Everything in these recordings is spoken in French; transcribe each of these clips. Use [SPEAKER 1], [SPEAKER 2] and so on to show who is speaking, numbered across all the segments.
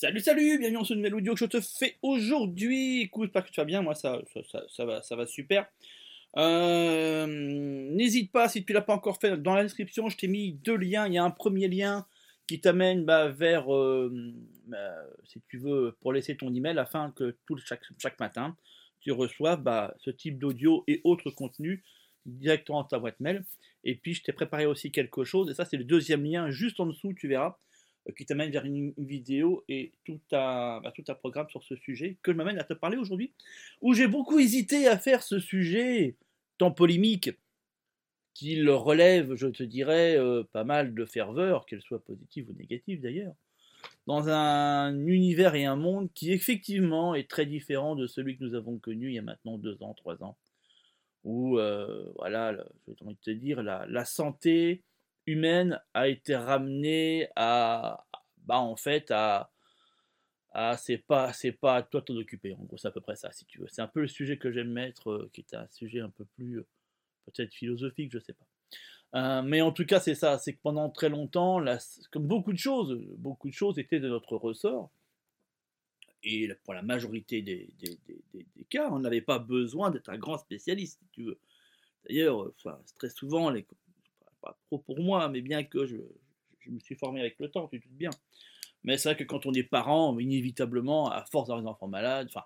[SPEAKER 1] Salut, salut, bienvenue dans ce nouvel audio que je te fais aujourd'hui. Écoute, pas que tu vas bien, moi ça, ça, ça, va, ça va super. Euh, n'hésite pas, si tu l'as pas encore fait, dans la description, je t'ai mis deux liens. Il y a un premier lien qui t'amène bah, vers, euh, bah, si tu veux, pour laisser ton email afin que chaque, chaque matin, tu reçoives bah, ce type d'audio et autres contenus directement dans ta boîte mail. Et puis, je t'ai préparé aussi quelque chose, et ça, c'est le deuxième lien juste en dessous, tu verras qui t'amène vers une, vidéo et tout un, bah, tout un programme sur ce sujet que je m'amène à te parler aujourd'hui, où j'ai beaucoup hésité à faire ce sujet tant polémique qu'il relève, je te dirais, euh, pas mal de ferveur, qu'elle soit positive ou négative d'ailleurs, dans un univers et un monde qui effectivement est très différent de celui que nous avons connu il y a maintenant deux ans, trois ans, où, euh, voilà, je vais te dire, la, la santé humaine a été ramenée à, bah en fait, à, c'est pas, c'est pas à toi de t'en occuper. En gros, c'est à peu près ça, si tu veux. C'est un peu le sujet que j'aime mettre, euh, qui est un sujet un peu plus, euh, peut-être philosophique, je sais pas. Euh, mais en tout cas, c'est ça, c'est que pendant très longtemps, comme beaucoup de choses, beaucoup de choses étaient de notre ressort. Et pour la majorité des, des, des, des cas, on n'avait pas besoin d'être un grand spécialiste, si tu veux. D'ailleurs, enfin, très souvent, les, pas trop pour moi, mais bien que je, me suis formé avec le temps, tu te doutes bien. Mais c'est vrai que quand on est parent, inévitablement, à force d'avoir des enfants malades, enfin,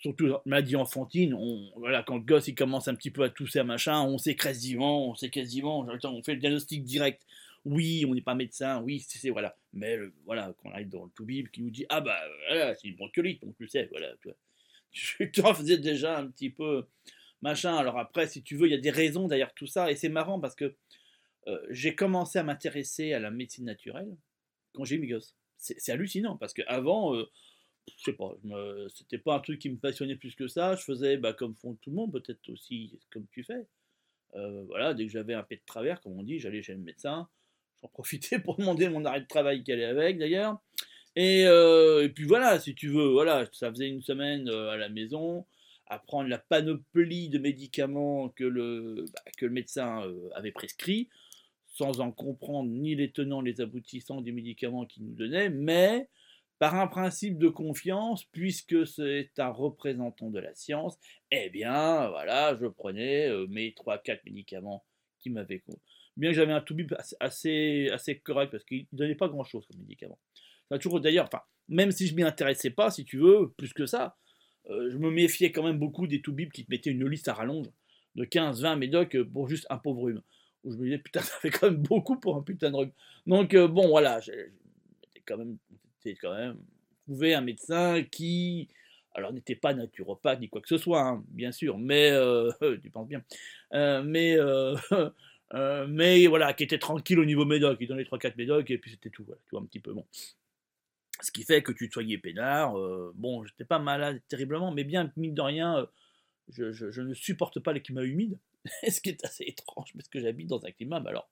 [SPEAKER 1] surtout maladie enfantine, on, voilà, quand le gosse il commence un petit peu à tousser, machin, on sait quasiment, on sait quasiment, on fait le diagnostic direct. Oui, on n'est pas médecin, oui, c'est voilà. Mais voilà, quand on arrive dans le tout bible qui nous dit ah bah voilà, c'est une bronchiolite, donc tu sais, voilà, tu vois. Faisais déjà un petit peu machin. Alors après, si tu veux, il y a des raisons derrière tout ça, et c'est marrant parce que euh, j'ai commencé à m'intéresser à la médecine naturelle quand j'ai eu mes gosses. C'est hallucinant parce qu'avant, euh, je sais pas, c'était pas un truc qui me passionnait plus que ça. Je faisais bah, comme font tout le monde, peut-être aussi comme tu fais. Euh, voilà, dès que j'avais un pet de travers, comme on dit, j'allais chez le médecin. J'en profitais pour demander mon arrêt de travail qui allait avec d'ailleurs. Et, et, puis voilà, si tu veux, voilà, ça faisait une semaine à la maison à prendre la panoplie de médicaments que le, bah, que le médecin euh, avait prescrit, sans en comprendre ni les tenants, les aboutissants des médicaments qu'il nous donnait, mais par un principe de confiance, puisque c'est un représentant de la science, eh bien, voilà, je prenais euh, mes 3-4 médicaments qui m'avaient... Bien que j'avais un tout assez, assez correct, parce qu'il ne donnait pas grand-chose comme médicament. toujours, d'ailleurs, enfin, même si je m'y intéressais pas, si tu veux, plus que ça, je me méfiais quand même beaucoup des tout-bibles qui te mettaient une liste à rallonge de 15-20 médocs euh, pour juste un pauvre rhume. Où je me disais, putain, ça fait quand même beaucoup pour un putain de rhume. Donc, euh, bon, voilà, j'ai quand même, quand même trouvé un médecin qui, alors n'était pas naturopathe ni quoi que ce soit, hein, bien sûr, mais, tu penses bien, mais, mais voilà, qui était tranquille au niveau médoc, il donnait 3-4 médocs et puis c'était tout, tu vois, un petit peu bon. Ce qui fait que tu soyais peinard. Euh, bon, j'étais pas malade terriblement, mais bien, mine de rien, euh, je, ne supporte pas les climats humides. ce qui est assez étrange, parce que j'habite dans un climat, mais alors,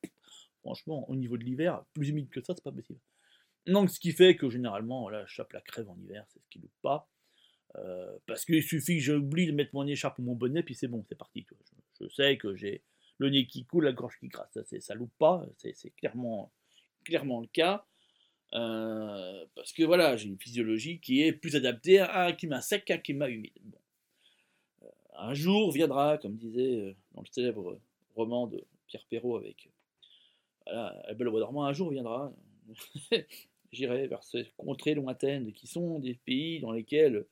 [SPEAKER 1] franchement, au niveau de l'hiver, plus humide que ça, c'est pas possible. Donc, ce qui fait que généralement, voilà, je chope la crève en hiver, c'est ce qui loupe pas. Euh, parce qu'il suffit que j'oublie de mettre mon écharpe ou mon bonnet, puis c'est bon, c'est parti. Je, je, sais que j'ai le nez qui coule, la gorge qui grasse, ça, ça loupe pas, c'est clairement, clairement le cas. Euh, parce que voilà, j'ai une physiologie qui est plus adaptée à un climat sec qu'à un climat humide. Euh, un jour viendra, comme disait euh, dans le célèbre roman de Pierre Perrault avec voilà, La Belle dormant, un jour viendra, j'irai vers ces contrées lointaines qui sont des pays dans lesquels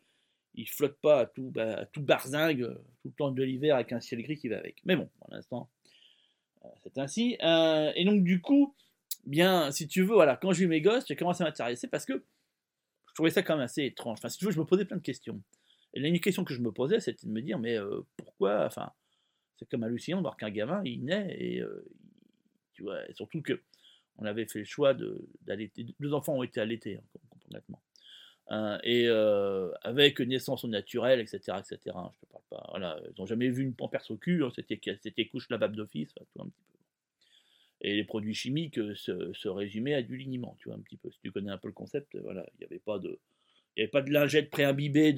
[SPEAKER 1] ils flottent pas à tout, à tout barzingue tout le temps de l'hiver avec un ciel gris qui va avec. Mais bon, pour l'instant, c'est ainsi. et donc du coup, bien, si tu veux, voilà, quand j'ai eu mes gosses, j'ai commencé à m'intéresser parce que je trouvais ça quand même assez étrange. Enfin, si tu veux, je me posais plein de questions. Et l'unique question que je me posais, c'était de me dire, mais euh, pourquoi, enfin, c'est comme hallucinant de voir qu'un gamin, il naît, et euh, tu vois, surtout que on avait fait le choix d'allaiter, deux enfants ont été allaités, hein, complètement. Euh, et avec naissance au naturel, etc., etc. je te parle pas. Voilà, ils n'ont jamais vu une pampers au cul. Hein, c'était, c'était couche lavable d'office, tout un petit peu et les produits chimiques euh, se, résumaient à du liniment, tu vois, un petit peu. Si tu connais un peu le concept, euh, voilà, il n'y avait pas de... Il avait pas de lingette préimbibée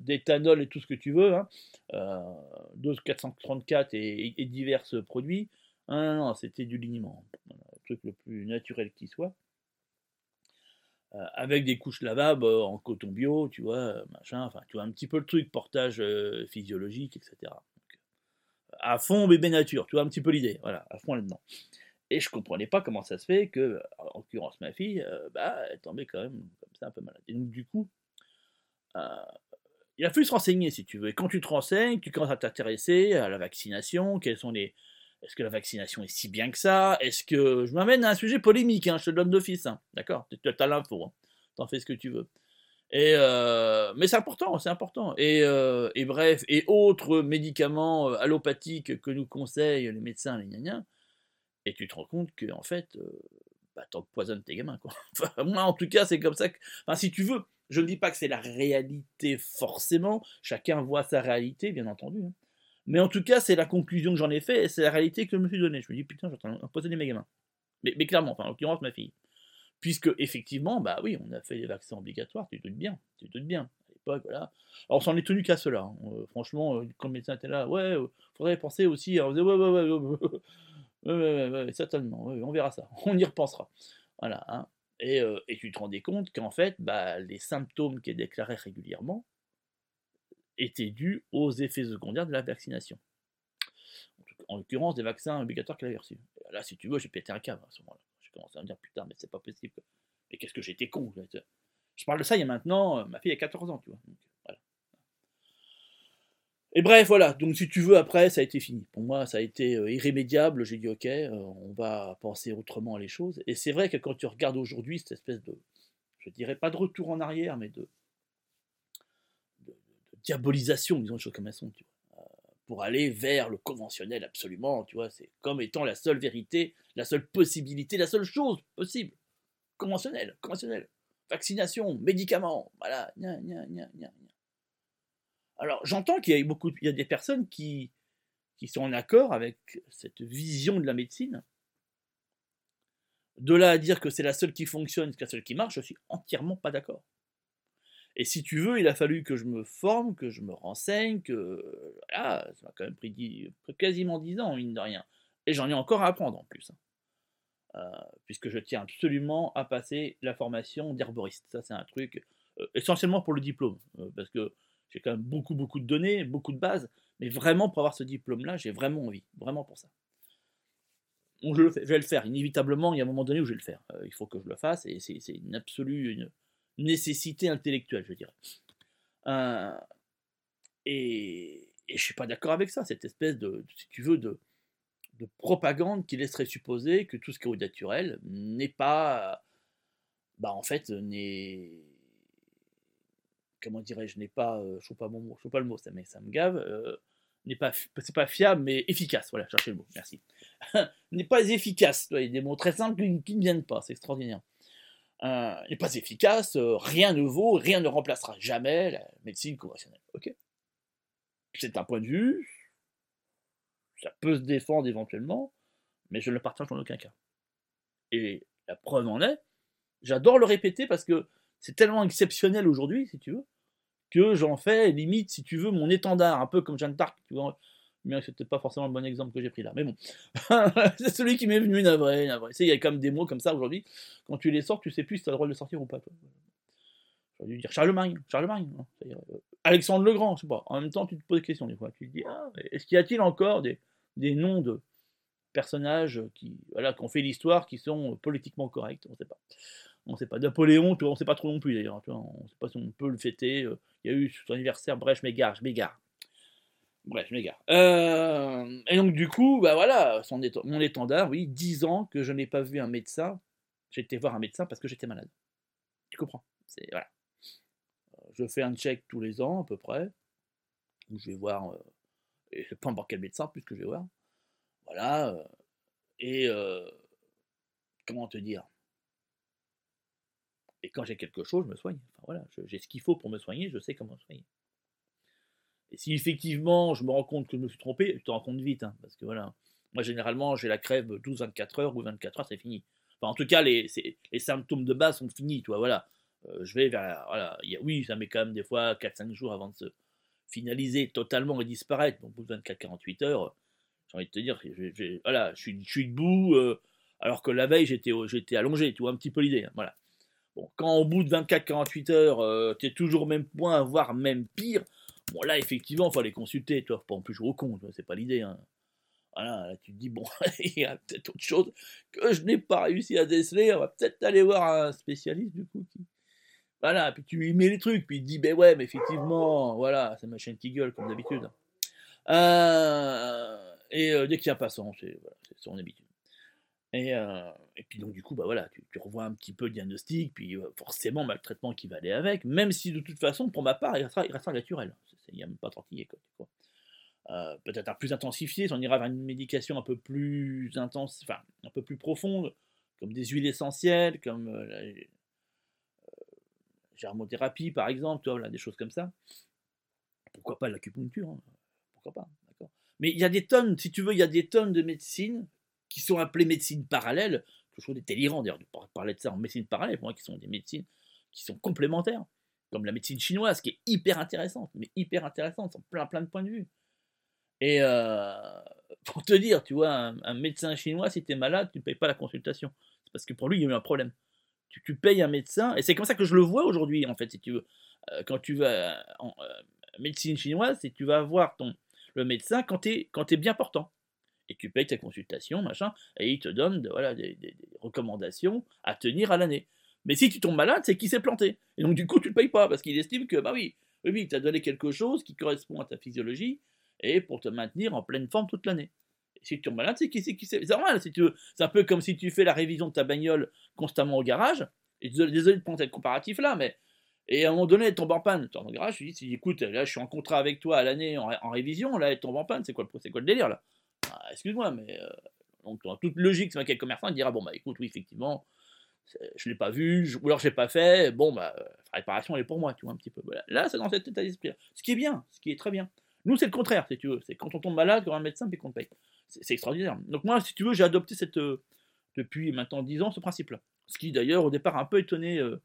[SPEAKER 1] d'éthanol et tout ce que tu veux, hein. euh, dose 434 et, et, divers produits. non, non, c'était du liniment, le truc le plus naturel qui soit. euh, avec des couches lavables euh, en coton bio, tu vois, machin, enfin, tu vois, un petit peu le truc, portage physiologique, etc. à fond bébé nature, tu vois, un petit peu l'idée, voilà, à fond là-dedans. Et je comprenais pas comment ça se fait que, en l'occurrence, ma fille, bah, elle tombait quand même comme ça un peu malade. Et donc, du coup, il a fallu se renseigner, si tu veux. Et quand tu te renseignes, tu commences à t'intéresser à la vaccination, quels sont les, est-ce que la vaccination est si bien que ça? Est-ce que. Je m'amène à un sujet polémique, hein, je te donne d'office, hein, d'accord? Tu as l'info, hein, t'en fais ce que tu veux. Et euh, mais c'est important, c'est important. Et, euh, bref, et autres médicaments euh, allopathiques que nous conseillent les médecins, les gnagnans, et tu te rends compte que, en fait, bah, t'empoisonnes tes gamins, quoi. moi, en tout cas, c'est comme ça que. Enfin, si tu veux, je ne dis pas que c'est la réalité forcément, chacun voit sa réalité, bien entendu. Hein. Mais en tout cas, c'est la conclusion que j'en ai fait et c'est la réalité que je me suis donnée. Je me dis, putain, en empoisonner mes gamins. Mais, mais clairement, enfin, en l'occurrence, ma fille. Puisque, effectivement, bah oui, on a fait des vaccins obligatoires, tu te doutes bien, tu te doutes bien. À l'époque, voilà. Alors, on s'en est tenu qu'à cela. Hein. Euh, franchement, euh, quand le médecin était là, ouais, euh, faudrait penser aussi. On disait, ouais, ouais, ouais, certainement, on verra ça, on y repensera. Voilà. Hein. Et, tu te rendais compte qu'en fait, bah, les symptômes qui déclarés régulièrement, était dû aux effets secondaires de la vaccination. En l'occurrence, des vaccins obligatoires qu'elle avait reçus. Là, si tu veux, j'ai pété un câble à ce moment-là. Commencé à me dire, putain, mais c'est pas possible. Mais qu'est-ce que j'étais con. Je parle de ça il y a maintenant, euh, ma fille a 14 ans, tu vois. Et bref, voilà. Donc, si tu veux, après, ça a été fini. Pour moi, ça a été euh, irrémédiable. J'ai dit, ok, euh, on va penser autrement à les choses. Et c'est vrai que quand tu regardes aujourd'hui cette espèce de, je dirais pas de retour en arrière, mais de, diabolisation, disons les choses comme elles sont, tu vois, pour aller vers le conventionnel absolument, tu vois, c'est comme étant la seule vérité, la seule possibilité, la seule chose possible. Conventionnel, conventionnel. Vaccination, médicaments, voilà, Alors j'entends qu'il y a beaucoup, il y a des personnes qui, qui sont en accord avec cette vision de la médecine. De là à dire que c'est la seule qui fonctionne, c'est la seule qui marche, je suis entièrement pas d'accord. Et si tu veux, il a fallu que je me forme, que je me renseigne, que. Voilà, ça m'a quand même pris quasiment 10 ans, mine de rien. Et j'en ai encore à apprendre en plus. Hein. Euh, puisque je tiens absolument à passer la formation d'herboriste. Ça, c'est un truc euh, essentiellement pour le diplôme. Euh, parce que j'ai quand même beaucoup, beaucoup de données, beaucoup de bases. Mais vraiment, pour avoir ce diplôme-là, j'ai vraiment envie. Vraiment pour ça. je, vais le faire. Inévitablement, il y a un moment donné où je vais le faire. il faut que je le fasse. Et c'est une absolue. Nécessité intellectuelle, je dirais. Euh, et, et, je suis pas d'accord avec ça, cette espèce de, si tu veux, de, de propagande qui laisserait supposer que tout ce qui est naturel n'est pas, bah en fait, n'est, comment dirais-je, n'est pas, euh, je trouve pas trouve pas le mot, ça, mais ça me gave, euh, n'est pas, c'est pas fiable, mais efficace, voilà, cherchez le mot, merci, n'est pas efficace, il y a des mots très simples qui ne viennent pas, c'est extraordinaire euh, n'est pas efficace, euh, rien ne vaut, rien ne remplacera jamais la médecine conventionnelle. Ok C'est un point de vue, ça peut se défendre éventuellement, mais je ne le partage en aucun cas. Et la preuve en est, j'adore le répéter parce que c'est tellement exceptionnel aujourd'hui, si tu veux, que j'en fais limite, si tu veux, mon étendard, un peu comme Jeanne d'Arc, tu vois, mais c'était pas forcément le bon exemple que j'ai pris là. Mais bon, c'est celui qui m'est venu navré, il y a comme des mots comme ça aujourd'hui. Quand tu les sors, tu sais plus si tu as le droit de les sortir ou pas. J'aurais dû dire Charlemagne, Charlemagne. Euh, Alexandre le Grand, je sais pas. En même temps, tu te poses des questions des fois. Tu te dis, ah, est-ce qu'il y a-t-il encore des, des, noms de personnages qui, voilà, ont fait l'histoire qui sont politiquement corrects? On ne sait pas. On sait pas. Napoléon, on ne sait pas trop non plus d'ailleurs. On ne sait pas si on peut le fêter. Euh, il y a eu son anniversaire, bref, je m'égare, je m'égare. Bref, je m'égare. Euh, et donc, du coup, bah voilà, mon étendard, oui, 10 ans que je n'ai pas vu un médecin. Été voir un médecin parce que j'étais malade. Tu comprends? C'est voilà. Euh, je fais un check tous les ans, à peu près. je vais voir. Euh, et je pas quel médecin, puisque je vais voir. Voilà. Euh, et. comment te dire? Et quand j'ai quelque chose, je me soigne. Enfin, voilà, j'ai ce qu'il faut pour me soigner, je sais comment me soigner. Et si effectivement je me rends compte que je me suis trompé, je te rends compte vite, hein, parce que voilà, moi généralement j'ai la crève 12-24 heures ou 24 heures, c'est fini. Enfin, en tout cas, les, symptômes de base sont finis, tu vois, voilà. Euh, je vais vers, voilà, oui, ça met quand même des fois 4-5 jours avant de se finaliser totalement et disparaître. Donc, au bout de 24-48 heures, j'ai envie de te dire, voilà, je suis, je suis debout, euh, alors que la veille j'étais, j'étais allongé, tu vois, un petit peu l'idée, hein, voilà. Bon, quand au bout de 24-48 heures, euh, tu es toujours au même point, voire même pire, bon là, effectivement, il aller consulter, toi, pas en plus jouer au con, c'est pas l'idée. Hein. Voilà, là, tu te dis, bon, il y a peut-être autre chose que je n'ai pas réussi à déceler, on va peut-être aller voir un spécialiste, du coup, qui... Voilà, puis tu lui mets les trucs, puis il dit, ben ouais, mais effectivement, voilà, c'est ma chaîne qui gueule, comme d'habitude. Euh, et euh, dès qu'il y a passant, c'est son habitude. Et, euh, et, puis donc du coup, bah voilà, tu, revois un petit peu le diagnostic, puis forcément bah, le traitement qui va aller avec, même si de toute façon, pour ma part, il restera, naturel. Il n'y a même pas tortillé. Quoi. Euh, peut-être un plus intensifié, on ira vers une médication un peu plus intense, enfin un peu plus profonde, comme des huiles essentielles, comme la euh, germothérapie par exemple, des choses comme ça. Pourquoi pas l'acupuncture hein Pourquoi pas Mais il y a des tonnes, si tu veux, il y a des tonnes de médecines qui sont appelées médecines parallèles, je trouve délirant d'ailleurs de parler de ça en médecine parallèle, pour moi, qui sont des médecines qui sont complémentaires, comme la médecine chinoise, qui est hyper intéressante, mais hyper intéressante, sur plein plein de points de vue. Et euh, pour te dire, tu vois, un, médecin chinois, si tu es malade, tu ne payes pas la consultation. C'est parce que pour lui, il y a eu un problème. Tu, payes un médecin, et c'est comme ça que je le vois aujourd'hui, en fait, si tu veux. Euh, quand tu vas en euh, médecine chinoise, c'est tu vas voir ton, le médecin quand tu quand es bien portant. Et tu payes ta consultation, machin, et il te donne voilà, des, recommandations à tenir à l'année. Mais si tu tombes malade, c'est qu'il s'est planté. Et donc, du coup, tu ne payes pas, parce qu'il estime que, bah oui, oui, oui, donné quelque chose qui correspond à ta physiologie, et pour te maintenir en pleine forme toute l'année. Si tu es malade, c'est qui c'est qui c'est normal. Si tu c'est un peu comme si tu fais la révision de ta bagnole constamment au garage. Et désolé, de prendre cette comparatif là, mais et à un moment donné, elle tombe en panne. Tu le garage, tu dis, écoute, là, je suis en contrat avec toi à l'année en, révision, là, elle tombe en panne. C'est quoi, quoi le délire là? Ah, Excuse-moi, mais euh, donc dans toute logique, c'est quel commerçant il dira, bon bah écoute, oui, effectivement, je l'ai pas vu, ou alors je l'ai pas fait. Bon bah, la réparation elle est pour moi, tu vois un petit peu. Là, c'est dans cet état d'esprit. Ce qui est bien, ce qui est très bien. Nous, c'est le contraire, si tu veux. C'est quand on tombe malade, qu'on a un médecin, puis qu'on paye. C'est extraordinaire. Donc moi, si tu veux, j'ai adopté cette, euh, depuis maintenant 10 ans ce principe-là. Ce qui, d'ailleurs, au départ, a un peu étonné euh,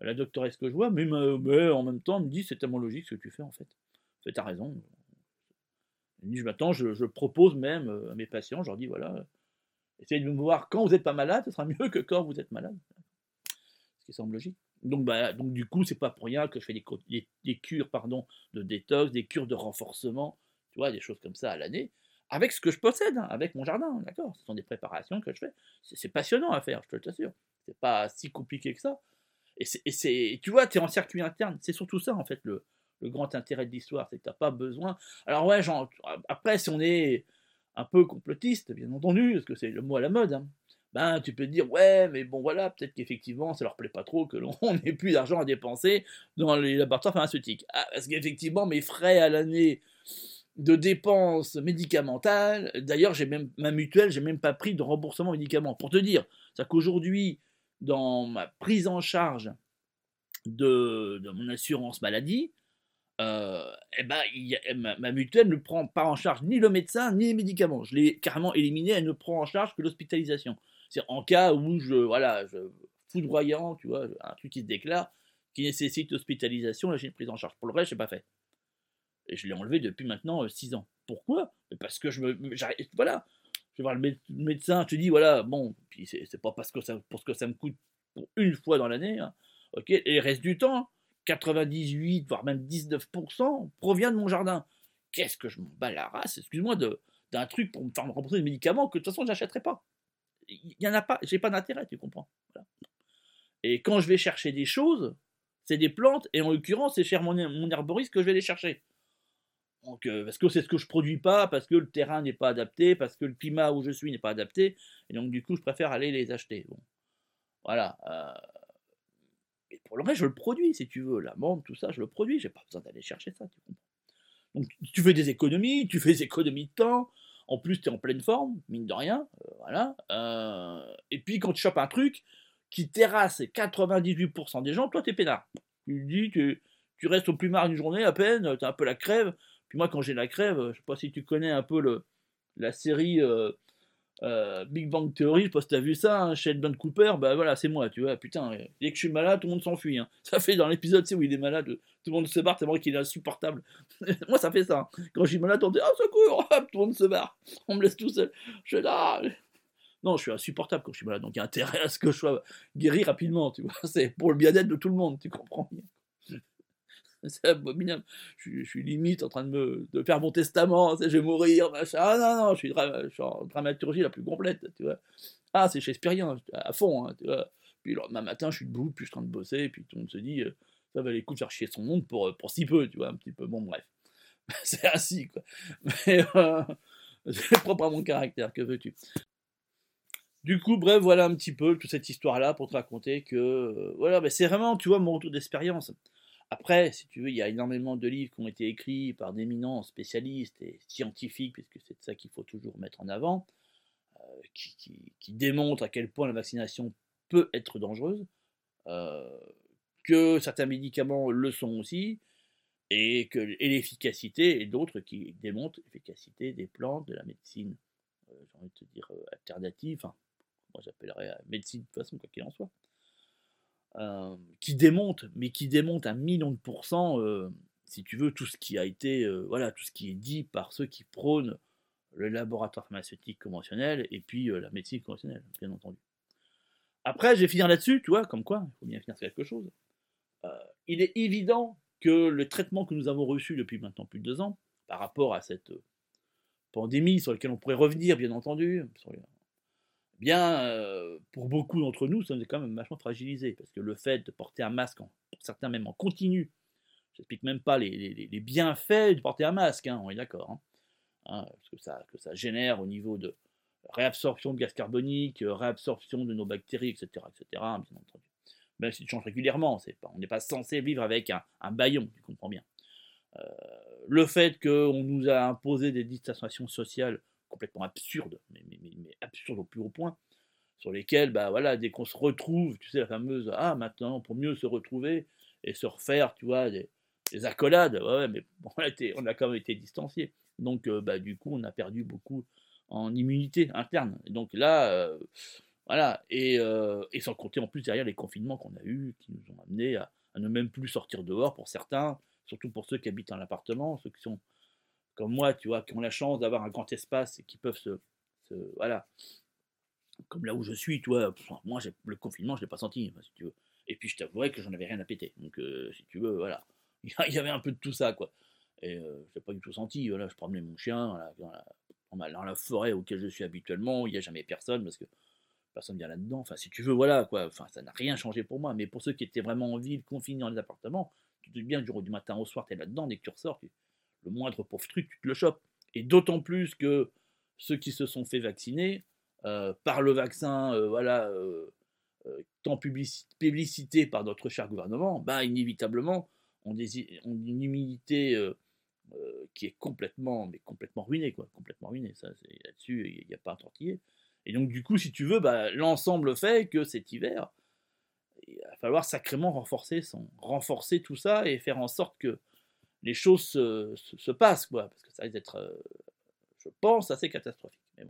[SPEAKER 1] la doctoresse que je vois, mais, en même temps, me dit, c'est tellement logique ce que tu fais, en fait. Tu as raison. Et maintenant, je, je, propose même euh, à mes patients, je leur dis, voilà, essayez de me voir quand vous n'êtes pas malade, ce sera mieux que quand vous êtes malade. Ce qui semble logique. Donc, bah, donc du coup, c'est pas pour rien que je fais des, des, cures pardon, de détox, des cures de renforcement, tu vois, des choses comme ça à l'année, avec ce que je possède, hein, avec mon jardin, d'accord Ce sont des préparations que je fais. C'est passionnant à faire, je te l'assure. C'est pas si compliqué que ça. Et, c'est, tu vois, tu es en circuit interne. C'est surtout ça, en fait, le, le grand intérêt de l'histoire. C'est que tu n'as pas besoin. Alors, ouais, genre, après, si on est un peu complotiste, bien entendu, parce que c'est le mot à la mode, hein, ben tu peux te dire ouais mais bon voilà peut-être qu'effectivement ça leur plaît pas trop que l'on n'ait plus d'argent à dépenser dans les laboratoires pharmaceutiques ah, parce qu'effectivement mes frais à l'année de dépenses médicamentales d'ailleurs j'ai même ma mutuelle j'ai même pas pris de remboursement médicaments pour te dire c'est qu'aujourd'hui dans ma prise en charge de, de mon assurance maladie euh, eh ben, ma, mutuelle ne prend pas en charge ni le médecin ni les médicaments. Je l'ai carrément éliminé, elle ne prend en charge que l'hospitalisation. C'est en cas où je, voilà, je, foudroyant, tu vois, un truc qui se déclare, qui nécessite hospitalisation, là j'ai une prise en charge. Pour le reste, je n'ai pas fait. Et je l'ai enlevé depuis maintenant 6 euh, ans. Pourquoi? Parce que je me. Voilà. Je vais voir le, médecin, te dis, voilà, bon, puis c'est pas parce que ça, que ça me coûte pour une fois dans l'année, hein, ok, et reste du temps, 98, voire même 19% provient de mon jardin. Qu'est-ce que je m'en bats la race, excuse-moi, d'un truc pour me faire rembourser des médicaments que de toute façon, je n'achèterai pas il y en a pas, j'ai pas d'intérêt, tu comprends. Et quand je vais chercher des choses, c'est des plantes, et en l'occurrence, c'est cher mon, mon herboriste que je vais les chercher. Donc, euh, parce que c'est ce que je produis pas, parce que le terrain n'est pas adapté, parce que le climat où je suis n'est pas adapté, et donc du coup, je préfère aller les acheter. Bon. Voilà. Et pour le reste, je le produis, si tu veux. La menthe, tout ça, je le produis. J'ai pas besoin d'aller chercher ça, tu comprends. Donc, tu fais des économies, tu fais des économies de temps, en plus, tu es en pleine forme, mine de rien. Euh, voilà. Euh, et puis, quand tu chopes un truc qui terrasse 98% des gens, toi, tu es peinard. Tu dis, tu, tu restes au plus marre une journée à peine, tu as un peu la crève. Puis moi, quand j'ai la crève, je sais pas si tu connais un peu le, la série euh, euh, Big Bang Theory, je sais pas si t'as vu ça, hein, Sheldon Cooper, bah voilà, c'est moi, tu vois, putain, dès que je suis malade, tout le monde s'enfuit. Hein. Ça fait dans l'épisode, sais, où il est malade, tout le monde se barre, c'est vrai qu'il est insupportable. moi, ça fait ça. Hein. Quand je suis malade, on dit, ah, oh, secours, tout le monde se barre, on me laisse tout seul. Je suis là. Non, je suis insupportable quand je suis malade, donc il y a intérêt à ce que je sois guéri rapidement, tu vois. C'est pour le bien-être de tout le monde, tu comprends bien. C'est abominable. Je, suis limite en train de me de faire mon testament, je vais mourir, machin. Ah non, non, je suis, en dramaturgie la plus complète, tu vois. Ah, c'est Shakespearean, à fond, hein, tu vois. Puis le matin, je suis debout, puis je suis en train de bosser, et puis tout le monde se dit, euh, ça va les coups de faire chier son monde pour, euh, pour si peu, tu vois, un petit peu. Bon, bref. c'est ainsi, quoi. Mais euh, c'est propre à mon caractère, que veux-tu du coup, bref, voilà un petit peu toute cette histoire-là pour te raconter que, voilà, mais c'est vraiment, tu vois, mon retour d'expérience. Après, si tu veux, il y a énormément de livres qui ont été écrits par d'éminents spécialistes et scientifiques, puisque c'est ça qu'il faut toujours mettre en avant, qui, qui, démontrent à quel point la vaccination peut être dangereuse, euh, que certains médicaments le sont aussi, et, l'efficacité, et d'autres qui démontrent l'efficacité des plantes, de la médecine, euh, j'ai envie de te dire, euh, alternative, enfin, moi j'appellerais médecine de toute façon, quoi qu'il en soit, qui démontrent, mais qui démontrent un million de pourcents, si tu veux, tout ce qui a été, voilà, tout ce qui est dit par ceux qui prônent le laboratoire pharmaceutique conventionnel et puis la médecine conventionnelle, bien entendu. Après, je vais finir là-dessus, tu vois, comme quoi, il faut bien finir sur quelque chose. Euh, il est évident que le traitement que nous avons reçu depuis maintenant plus de deux ans, par rapport à cette euh, pandémie sur laquelle on pourrait revenir, bien entendu, eh bien, pour beaucoup d'entre nous, ça nous est quand même vachement fragilisé, parce que le fait de porter un masque, en, pour certains même en continu, je n'explique même pas les, bienfaits de porter un masque, hein, on est d'accord, hein, hein, ce que ça, génère au niveau de, réabsorption de gaz carbonique, euh, réabsorption de nos bactéries, etc. etc. bien entendu. Même si tu changes régulièrement, on n'est pas censé vivre avec un, baillon, tu comprends bien. Le fait qu'on nous a imposé des distanciations sociales complètement absurdes, mais, mais, au plus haut point, sur lesquelles, bah voilà, dès qu'on se retrouve, tu sais, la fameuse Ah, maintenant, pour mieux se retrouver et se refaire, tu vois, des, accolades, ouais, mais on a, on a quand même été distanciés. Donc, euh, bah, du coup, on a perdu beaucoup en immunité interne. donc là, euh, voilà, euh, et, sans compter en plus derrière les confinements qu'on a eus, qui nous ont amenés à, ne même plus sortir dehors pour certains, surtout pour ceux qui habitent en appartement, ceux qui sont comme moi, tu vois, qui ont la chance d'avoir un grand espace et qui peuvent se, voilà, comme là où je suis, tu vois, moi le confinement je l'ai pas senti, si tu veux. Et puis je t'avouerais que j'en avais rien à péter, donc euh, si tu veux, voilà, il y avait un peu de tout ça, quoi. Et je l'ai pas du tout senti, voilà, je promenais mon chien, voilà, dans la forêt auquel je suis habituellement, il n'y a jamais personne parce que personne vient là-dedans. Enfin, si tu veux, voilà quoi. Enfin, ça n'a rien changé pour moi. Mais pour ceux qui étaient vraiment en ville, confinés dans les appartements, tu te dis bien du, du matin au soir, tu es là-dedans, dès que tu ressors, le moindre pauvre truc, tu te le chopes. Et d'autant plus que ceux qui se sont fait vacciner, euh, par le vaccin, euh, voilà, euh, tant publicité par notre cher gouvernement, bah, inévitablement, ont, des, ont une immunité qui est complètement, mais complètement ruiné, quoi, complètement ruiné. Ça, là-dessus, il n'y a pas un tortiller. Et donc, du coup, si tu veux, bah, l'ensemble fait que cet hiver, il va falloir sacrément renforcer, renforcer tout ça et faire en sorte que les choses se, passent, quoi, parce que ça risque d'être, euh, je pense, assez catastrophique. Mais.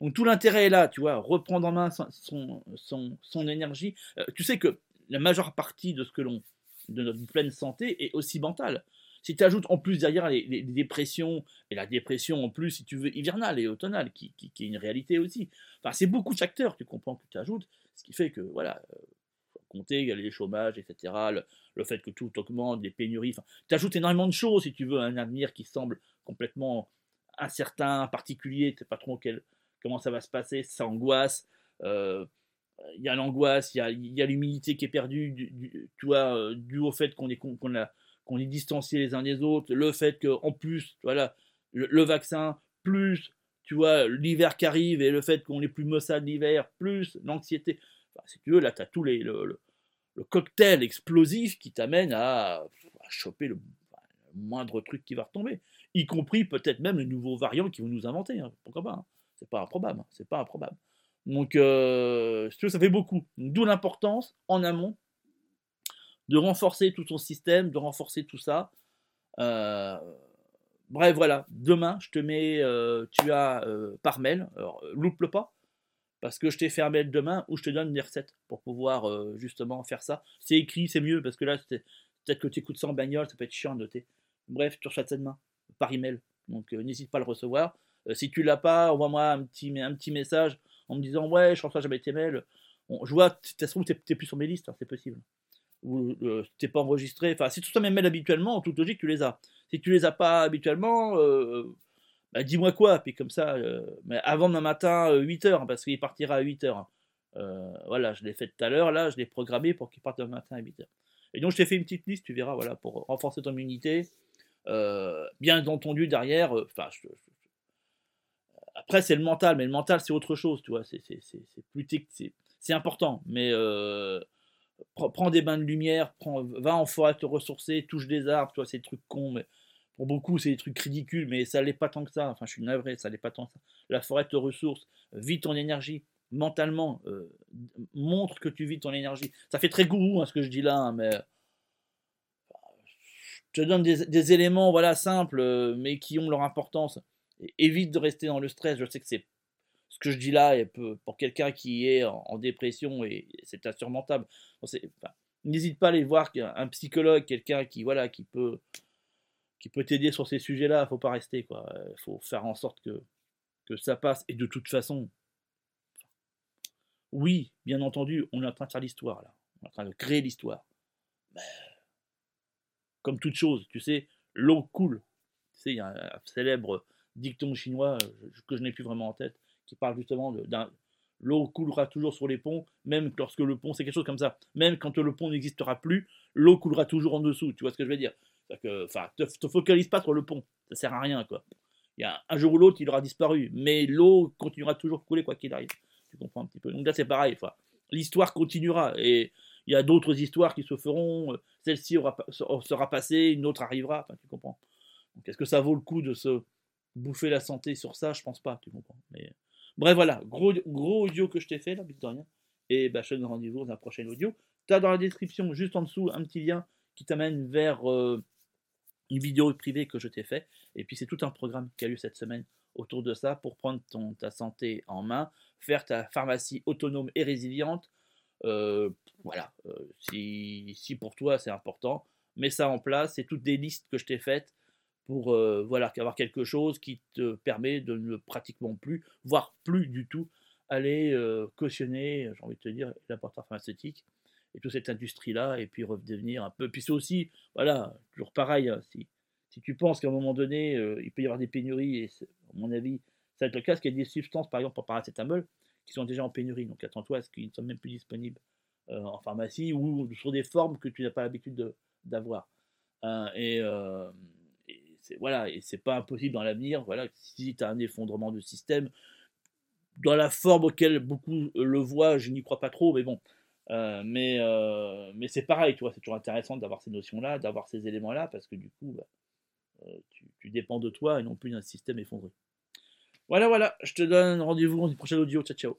[SPEAKER 1] Donc tout l'intérêt est là, tu vois, reprendre en main son, son, son énergie. Euh, tu sais que la majeure partie de ce que l'on, de notre pleine santé est aussi mentale. Si tu ajoutes en plus derrière les, dépressions, et la dépression en plus, si tu veux, hivernale et automnale, qui, qui, est une réalité aussi. Enfin, c'est beaucoup de facteurs, tu comprends, que tu ajoutes, ce qui fait que, voilà, euh, compter, il y a les chômages, etc., le, fait que tout augmente, des pénuries, enfin, tu ajoutes énormément de choses, si tu veux, un avenir qui semble complètement incertain, particulier, tu sais pas trop quel, comment ça va se passer, ça angoisse. Euh, il y a l'angoisse, il y a, l'humilité qui est perdue, du, tu vois, euh, dû au fait qu'on est a est distanciés les uns des autres, le fait qu'en plus, voilà, le, vaccin, plus, tu vois, l'hiver qui arrive et le fait qu'on est plus maussade l'hiver, plus l'anxiété. Enfin, si tu veux, là, tu as tout les, le, cocktail explosif qui t'amène à, choper le, moindre truc qui va retomber, y compris peut-être même les nouveaux variants qui vont nous inventer. Hein. Pourquoi pas hein. C'est pas improbable. Hein. C'est pas improbable. Donc, euh, si tu veux, ça fait beaucoup. D'où l'importance en amont de renforcer tout ton système, de renforcer tout ça. Euh, bref, voilà. Demain, je te mets, euh, tu as par mail, alors, loupe-le pas, parce que je t'ai fait un mail demain où je te donne des recettes pour pouvoir justement faire ça. C'est écrit, c'est mieux, parce que là, peut-être que tu écoutes ça en bagnole, ça peut être chiant à noter. Bref, tu reçois ça demain, par email. Donc n'hésite pas à le recevoir. si tu l'as pas, envoie-moi un petit, message en me disant ouais, je reçois jamais tes mails. je vois, tu n'es plus sur mes listes, hein, c'est possible. Ou euh, t'es pas enregistré. Enfin, si tu reçois mes mails habituellement, en toute logique, tu les as. Si tu les as pas habituellement, euh, bah, dis-moi quoi. Puis comme ça, euh, mais avant demain matin, 8h, parce qu'il partira à 8h. voilà, je l'ai fait tout à l'heure, là, je l'ai programmé pour qu'il parte demain matin à 8h. Et donc, je t'ai fait une petite liste, tu verras, voilà, pour renforcer ton immunité. bien entendu, derrière, après, c'est le mental, mais le mental, c'est autre chose, tu vois. C'est plus c'est important, mais prends, des bains de lumière, va en forêt te ressourcer, touche des arbres, tu vois, c'est des trucs cons, mais beaucoup, c'est des trucs ridicules, mais ça l'est pas tant que ça. Enfin, je suis navré, ça l'est pas tant que ça. La forêt te ressource, vis ton énergie mentalement, euh, montre que tu vis ton énergie. Ça fait très gourou hein, ce que je dis là, hein, mais je te donne des, éléments voilà simples, euh, mais qui ont leur importance. évite de rester dans le stress. Je sais que c'est ce que je dis là, pour quelqu'un qui est en, dépression, et c'est insurmontable. N'hésite pas à aller voir un psychologue, quelqu'un qui, voilà, qui peut, qui peut t'aider sur ces sujets-là. Faut pas rester, quoi. Il faut faire en sorte que, ça passe. Et de toute façon, oui, bien entendu, on est en train de faire l'histoire, là. On est en train de créer l'histoire. Mais, comme toute chose, tu sais, l'eau coule. Tu sais, il y a un célèbre dicton chinois que je n'ai plus vraiment en tête qui parle justement d'un l'eau coulera toujours sur les ponts, même lorsque le pont, c'est quelque chose comme ça. Même quand le pont n'existera plus, l'eau coulera toujours en dessous. Tu vois ce que je veux dire? Enfin, te, focalise pas sur le pont, ça sert à rien, quoi. Il y a un jour ou l'autre, il aura disparu, mais l'eau continuera toujours de couler quoi qu'il arrive. Tu comprends un petit peu. Donc là, c'est pareil. l'histoire continuera et il y a d'autres histoires qui se feront. Celle-ci sera passée, une autre arrivera. Enfin, tu comprends. est-ce que ça vaut le coup de se bouffer la santé sur ça? Je pense pas. Tu comprends. Mais Bref, voilà, gros, gros audio que je t'ai fait là. Et bah, je te donne rendez-vous dans la prochaine audio. Tu as dans la description, juste en dessous, un petit lien qui t'amène vers euh, une vidéo privée que je t'ai fait. Et puis c'est tout un programme qui a eu cette semaine autour de ça pour prendre ton, ta santé en main, faire ta pharmacie autonome et résiliente. Euh, voilà, euh, si, si, pour toi c'est important, mets ça en place. C'est toutes des listes que je t'ai faites pour euh, voilà, avoir quelque chose qui te permet de ne pratiquement plus, voire plus du tout, aller cautionner, j'ai envie de te dire, l'important pharmaceutique et toute cette industrie-là, et puis redevenir un peu. Puis c'est aussi, voilà, toujours pareil, hein, si, si tu penses qu'à un moment donné, euh, il peut y avoir des pénuries, et à mon avis, ça va être le cas, parce qu'il y a des substances, par exemple, paracétamol, qui sont déjà en pénurie. Donc attends-toi à ce qu'ils ne soient même plus disponibles en pharmacie ou sur des formes que tu n'as pas l'habitude d'avoir. Hein, et voilà, et c'est pas impossible dans l'avenir. Voilà, si tu as un effondrement de système, dans la forme auquel beaucoup le voient, je n'y crois pas trop, mais bon. Euh, mais euh, mais c'est pareil, c'est toujours intéressant d'avoir ces notions-là, d'avoir ces éléments-là, parce que du coup, bah, euh, tu, tu, dépends de toi et non plus d'un système effondré. Voilà, voilà, je te donne rendez-vous dans une prochaine audio. Ciao, ciao.